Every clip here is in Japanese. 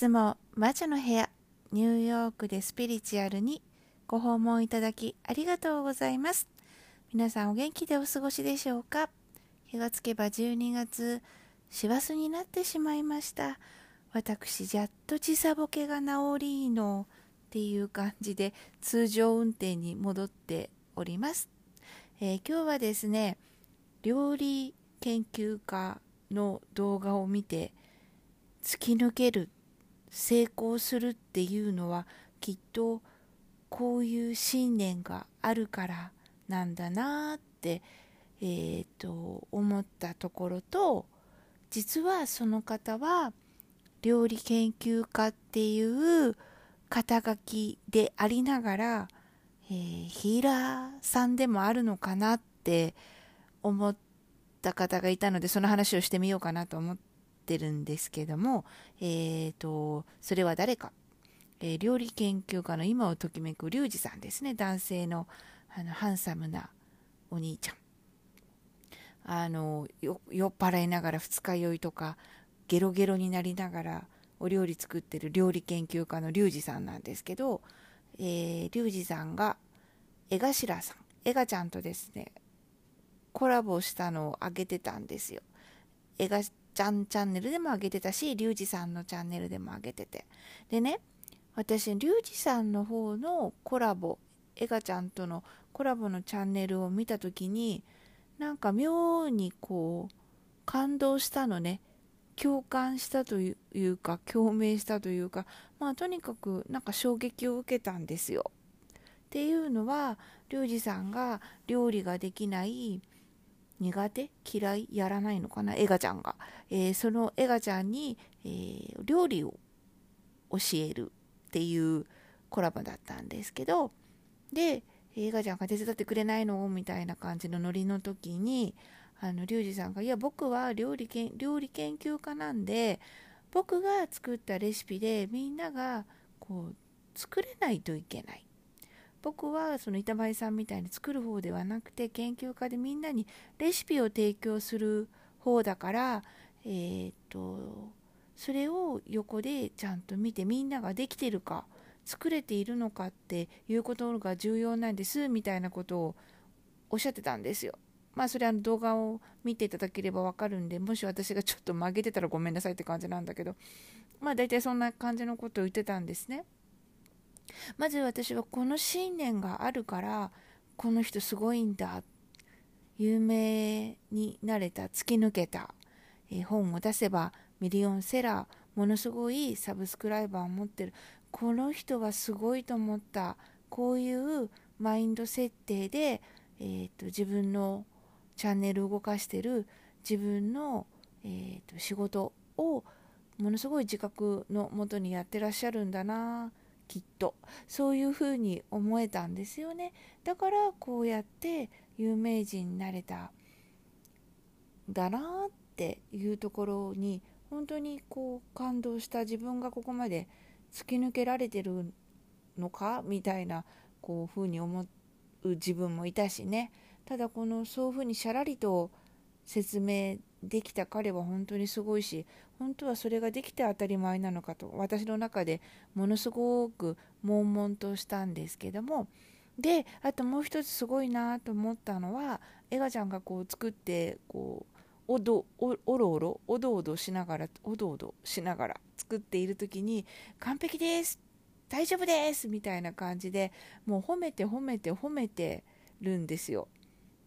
つも魔女の部屋ニューヨークでスピリチュアルにご訪問いただきありがとうございます。皆さんお元気でお過ごしでしょうか？日がつけば12月師走になってしまいました。私やっと時差ボケが治りのっていう感じで通常運転に戻っております、えー、今日はですね料理研究家の動画を見て突き抜ける成功するっていうのはきっとこういう信念があるからなんだなって、えーと、思ったところと実はその方は料理研究家っていう肩書きでありながら、えー、ヒーラーさんでもあるのかなって思った方がいたのでその話をしてみようかなと思って。ってるんですけども、えーと、それは誰か、えー、料理研究家の今をときめくリュウジさんですね。男性のあのハンサムなお兄ちゃん。あの酔っ払いながら二日酔いとかゲロゲロになりながらお料理作ってる料理研究家のリュウジさんなんですけど、えー、リュウジさんが江頭さん。江頭ちゃんとですねコラボしたのを上げてたんですよ。江ちゃんチャンネルでも上げてたしリュウジさんのチャンネルでも上げててでね私リュウジさんの方のコラボエガちゃんとのコラボのチャンネルを見た時になんか妙にこう感動したのね共感したというか共鳴したというかまあとにかくなんか衝撃を受けたんですよ。っていうのはリュウジさんが料理ができない苦手？嫌い？やらないのかな？エガちゃんが、えー、そのエガちゃんに、えー、料理を教えるっていうコラボだったんですけどでエガちゃんが手伝ってくれないの？みたいな感じのノリの時にあのリュウジさんが「いや僕は料理けん料理研究家なんで僕が作ったレシピでみんながこう作れないといけない」僕はその板前さんみたいに作る方ではなくて研究家でみんなにレシピを提供する方だからえー、っとそれを横でちゃんと見てみんなができてるか作れているのかっていうことが重要なんですみたいなことをおっしゃってたんですよ。まあそれは動画を見ていただければわかるんでもし私がちょっと曲げてたらごめんなさいって感じなんだけどまあ大体そんな感じのことを言ってたんですね。まず私はこの信念があるからこの人すごいんだ。有名になれた突き抜けた、えー、本を出せばミリオンセラー。ものすごいサブスクライバーを持ってる。この人はすごいと思った。こういうマインド設定で、えーと、自分のチャンネルを動かしてる。自分の、えーと、仕事をものすごい自覚のもとにやってらっしゃるんだな。きっとそういうふうに思えたんですよね。だからこうやって有名人になれたんだなっていうところに本当にこう感動した自分がここまで突き抜けられてるのかみたいなこう風に思う自分もいたしね。ただこのそういうふうにしゃらりと説明できた彼は本当にすごいし本当はそれができて当たり前なのかと私の中でものすごく悶々としたんですけどもであともう一つすごいなと思ったのはエガちゃんがこう作ってこうおどおおろおろおどおどしながらおどおどしながら作っている時に完璧です大丈夫ですみたいな感じでもう褒めて褒めて褒めてるんですよ。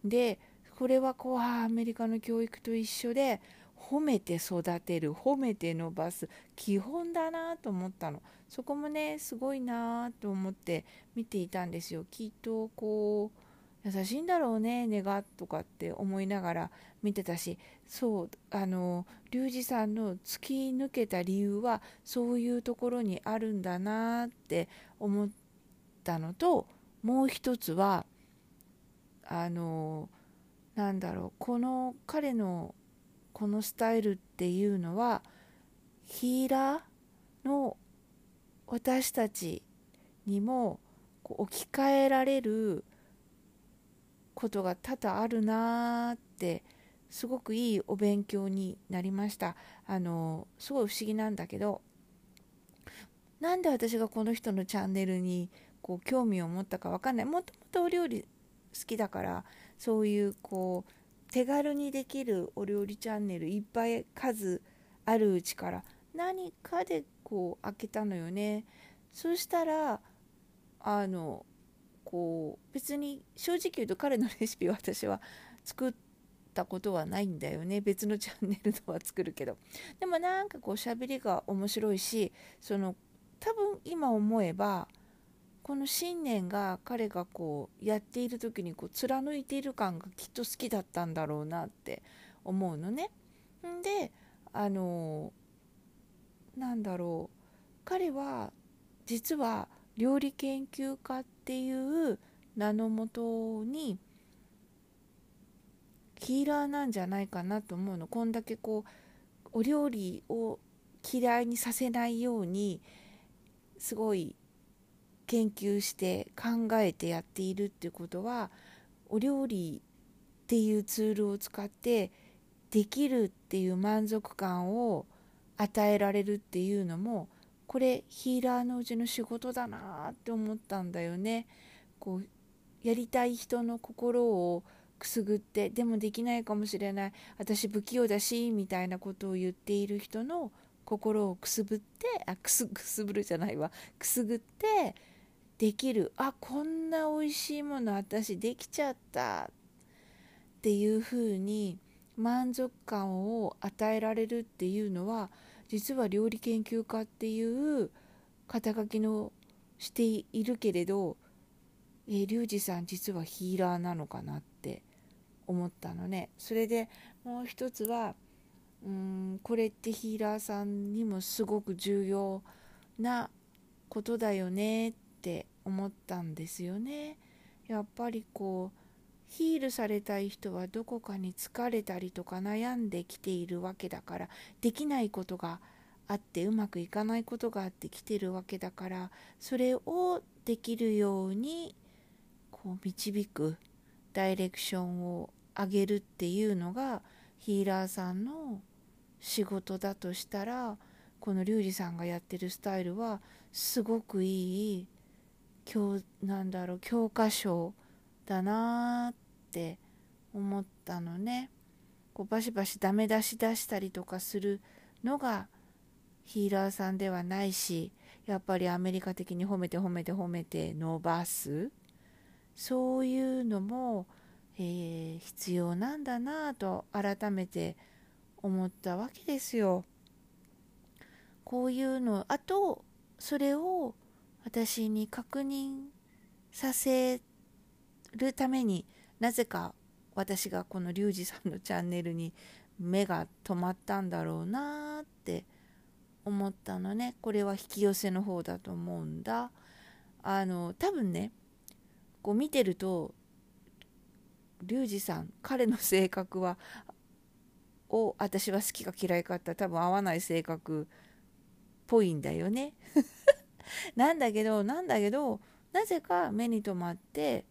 でこれはこうアメリカの教育と一緒で褒めて育てる褒めて伸ばす基本だなと思ったの。そこもねすごいなと思って見ていたんですよ。きっとこう優しいんだろうね根がとかって思いながら見てたし。そうあの龍二さんの突き抜けた理由はそういうところにあるんだなって思ったのともう一つはあのなんだろうこの彼のこのスタイルっていうのはヒーラーの私たちにも置き換えられることが多々あるなーってすごくいいお勉強になりました。あのすごい不思議なんだけどなんで私がこの人のチャンネルにこう興味を持ったか分かんない。もともとお料理好きだからそういうこう手軽にできるお料理チャンネルいっぱい数あるうちから何かでこう開けたのよね。そしたらあのこう別に正直言うと彼のレシピを私は作ったことはないんだよね。別のチャンネルのは作るけど。でもなんかこう喋りが面白いしその多分今思えばこの信念が彼がこうやっている時にこう貫いている感がきっと好きだったんだろうなって思うのね。んであのなんだろう彼は実は料理研究家っていう名のもとにヒーラーなんじゃないかなと思うのこんだけこうお料理を嫌いにさせないようにすごい研究して考えてやっているっていうことはお料理っていうツールを使ってできるっていう満足感を与えられるっていうのもこれヒーラーのうちの仕事だなって思ったんだよね。こうやりたい人の心をくすぐってでもできないかもしれない私不器用だしみたいなことを言っている人の心をくすぶってあくすくすぶるじゃないわくすぐってできる。あこんな美味しいもの私できちゃった。っていうふうに満足感を与えられるっていうのは実は料理研究家っていう肩書きのしているけれど、えー、リュウジさん実はヒーラーなのかなって思ったのね。それでもう一つはうんこれってヒーラーさんにもすごく重要なことだよねって思ったんですよね。やっぱりこうヒールされたい人はどこかに疲れたりとか悩んできているわけだからできないことがあってうまくいかないことがあってきてるわけだからそれをできるようにこう導くダイレクションを上げるっていうのがヒーラーさんの仕事だとしたらこのリュウジさんがやってるスタイルはすごくいい教なんだろう教科書だなーって思ったのねこうバシバシダメ出し出したりとかするのがヒーラーさんではないしやっぱりアメリカ的に褒めて褒めて褒めて伸ばすそういうのも、えー、必要なんだなと改めて思ったわけですよ。こういうのあとそれを私に確認させるためになぜか私がこのリュウジさんのチャンネルに目が止まったんだろうなって思ったのね。これは引き寄せの方だと思うんだ。あの多分ねこう見てるとリュウジさん彼の性格はを私は好きか嫌いかって多分合わない性格っぽいんだよね。なんだけどなんだけどなぜか目に留まって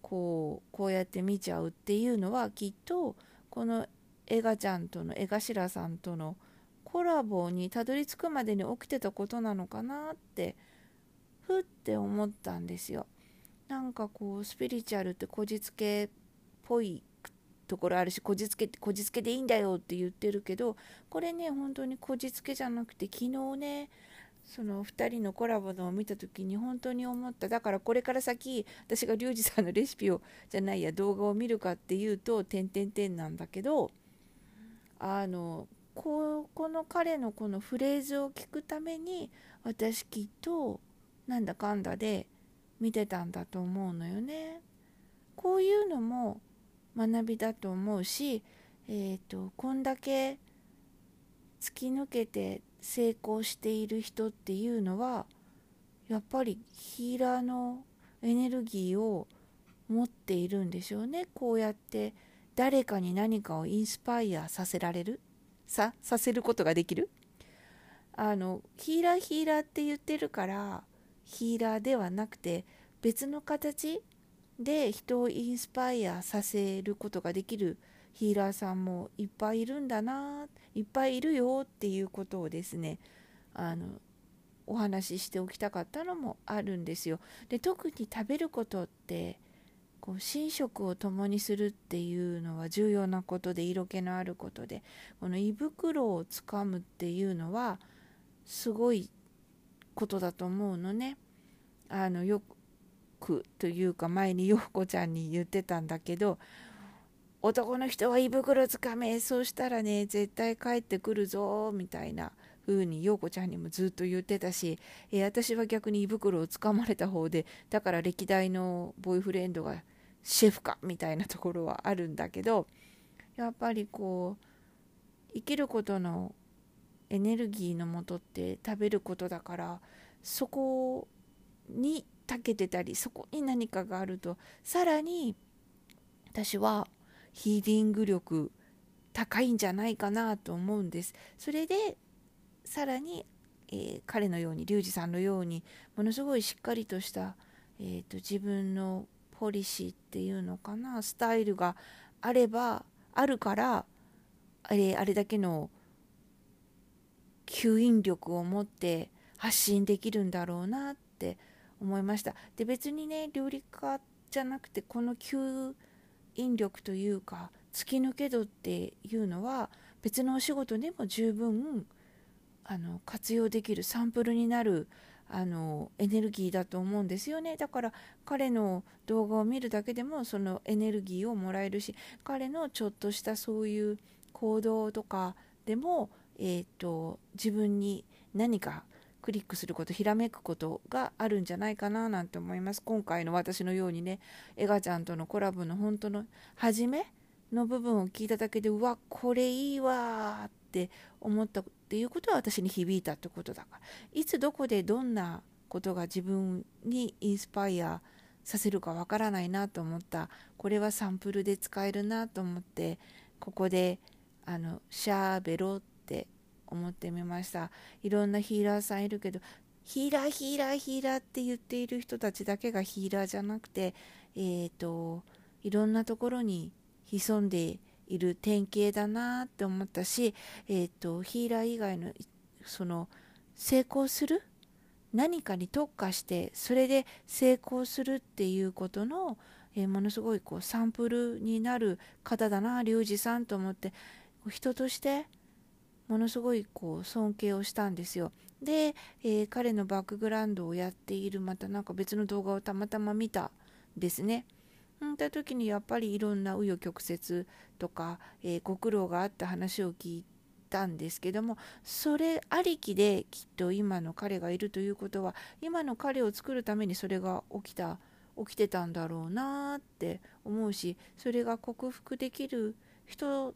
こうこうやって見ちゃうっていうのはきっとこのエガちゃんとの江頭さんとのコラボにたどり着くまでに起きてたことなのかなってふって思ったんですよ。なんかこうスピリチュアルってこじつけっぽいところあるしこじつけこじつけでいいんだよって言ってるけどこれね本当にこじつけじゃなくて昨日ねその2人のコラボのを見た時に本当に思っただからこれから先私がリュウジさんのレシピをじゃないや動画を見るかっていうと点々点なんだけどあのここの彼のこのフレーズを聞くために私きっとなんだかんだで見てたんだと思うのよね。こういうのも学びだと思うし、えーとこんだけ突き抜けて成功している人っていうのはやっぱりヒーラーのエネルギーを持っているんでしょうね。こうやって誰かに何かをインスパイアさせられる？ささせることができる？あのヒーラーヒーラーって言ってるからヒーラーではなくて別の形で人をインスパイアさせることができるヒーラーさんもいっぱいいるんだないっぱいいるよっていうことをですねあのお話ししておきたかったのもあるんですよ。で特に食べることってこう寝食を共にするっていうのは重要なことで色気のあることでこの胃袋をつかむっていうのはすごいことだと思うのね。あのよくというか前に陽子ちゃんに言ってたんだけど男の人は胃袋つかめそうしたらね絶対帰ってくるぞみたいな風に陽子ちゃんにもずっと言ってたし、えー、私は逆に胃袋をつかまれた方でだから歴代のボーイフレンドがシェフかみたいなところはあるんだけどやっぱりこう生きることのエネルギーのもとって食べることだからそこに長けてたりそこに何かがあるとさらに私はヒーリング力高いんじゃないかなと思うんです。それでさらに、えー、彼のようにリュウジさんのようにものすごいしっかりとした、えーと、自分のポリシーっていうのかなスタイルがあればあるからあれあれだけの吸引力を持って発信できるんだろうなって思いましたで別にね料理家じゃなくてこの吸引力というか突き抜け度っていうのは別のお仕事でも十分あの活用できるサンプルになるあのエネルギーだと思うんですよね。だから彼の動画を見るだけでもそのエネルギーをもらえるし彼のちょっとしたそういう行動とかでも、えーと、自分に何かクリックすることひらめくことがあるんじゃないかななんて思います。今回の私のようにねエガちゃんとのコラボの本当の初めの部分を聞いただけでうわこれいいわって思ったっていうことは私に響いたってことだ。からいつどこでどんなことが自分にインスパイアさせるかわからないなと思った。これはサンプルで使えるなと思ってここであのシャーベロって思ってみました。いろんなヒーラーさんいるけどヒーラーヒーラーヒーラーって言っている人たちだけがヒーラーじゃなくてえっ、ー、といろんなところに潜んでいる典型だなって思ったし、えーと、ヒーラー以外のその成功する？何かに特化してそれで成功するっていうことの、えー、ものすごいこうサンプルになる方だな龍二さんと思って人としてものすごいこう尊敬をしたんですよ。で、えー、彼のバックグラウンドをやっているまたなんか別の動画をたまたま見たですね。んた時にやっぱりいろんな紆余曲折とか、えー、ご苦労があった話を聞いたんですけどもそれありきできっと今の彼がいるということは今の彼を作るためにそれが起きた起きてたんだろうなって思うしそれが克服できる人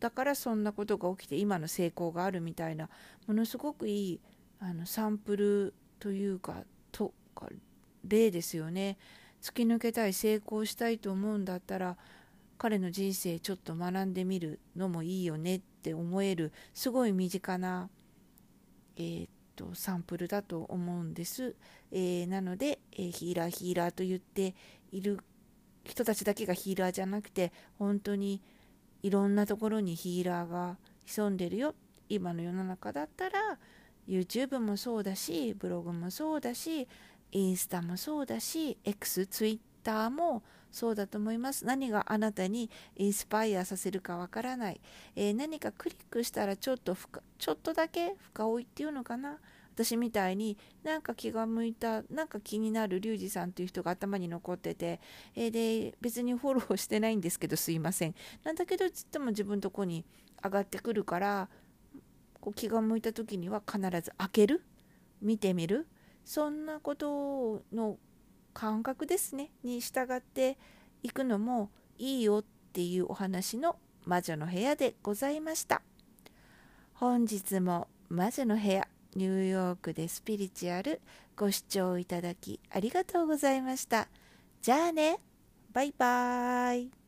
だからそんなことが起きて今の成功があるみたいなものすごくいいあのサンプルというかとか例ですよね。突き抜けたい成功したいと思うんだったら彼の人生ちょっと学んでみるのもいいよねって思えるすごい身近な、えー、っとサンプルだと思うんです、えー、なので、えー、ヒーラーヒーラーと言っている人たちだけがヒーラーじゃなくて本当にいろんなところにヒーラーが潜んでるよ今の世の中だったら YouTube もそうだしブログもそうだしインスタもそうだし X、ツイッターもそうだと思います。何があなたにインスパイアさせるかわからない、えー、何かクリックしたらちょっとちょっとだけ深追いっていうのかな。私みたいになんか気が向いたなんか気になるリュウジさんという人が頭に残ってて、え、で別にフォローしてないんですけどすいません。なんだけどつっても自分のとこに上がってくるからこう気が向いた時には必ず開ける？見てみる？そんなことの感覚ですね。に従っていくのもいいよっていうお話の魔女の部屋でございました。本日も魔女の部屋ニューヨークでスピリチュアルご視聴いただきありがとうございました。じゃあね。バイバーイ。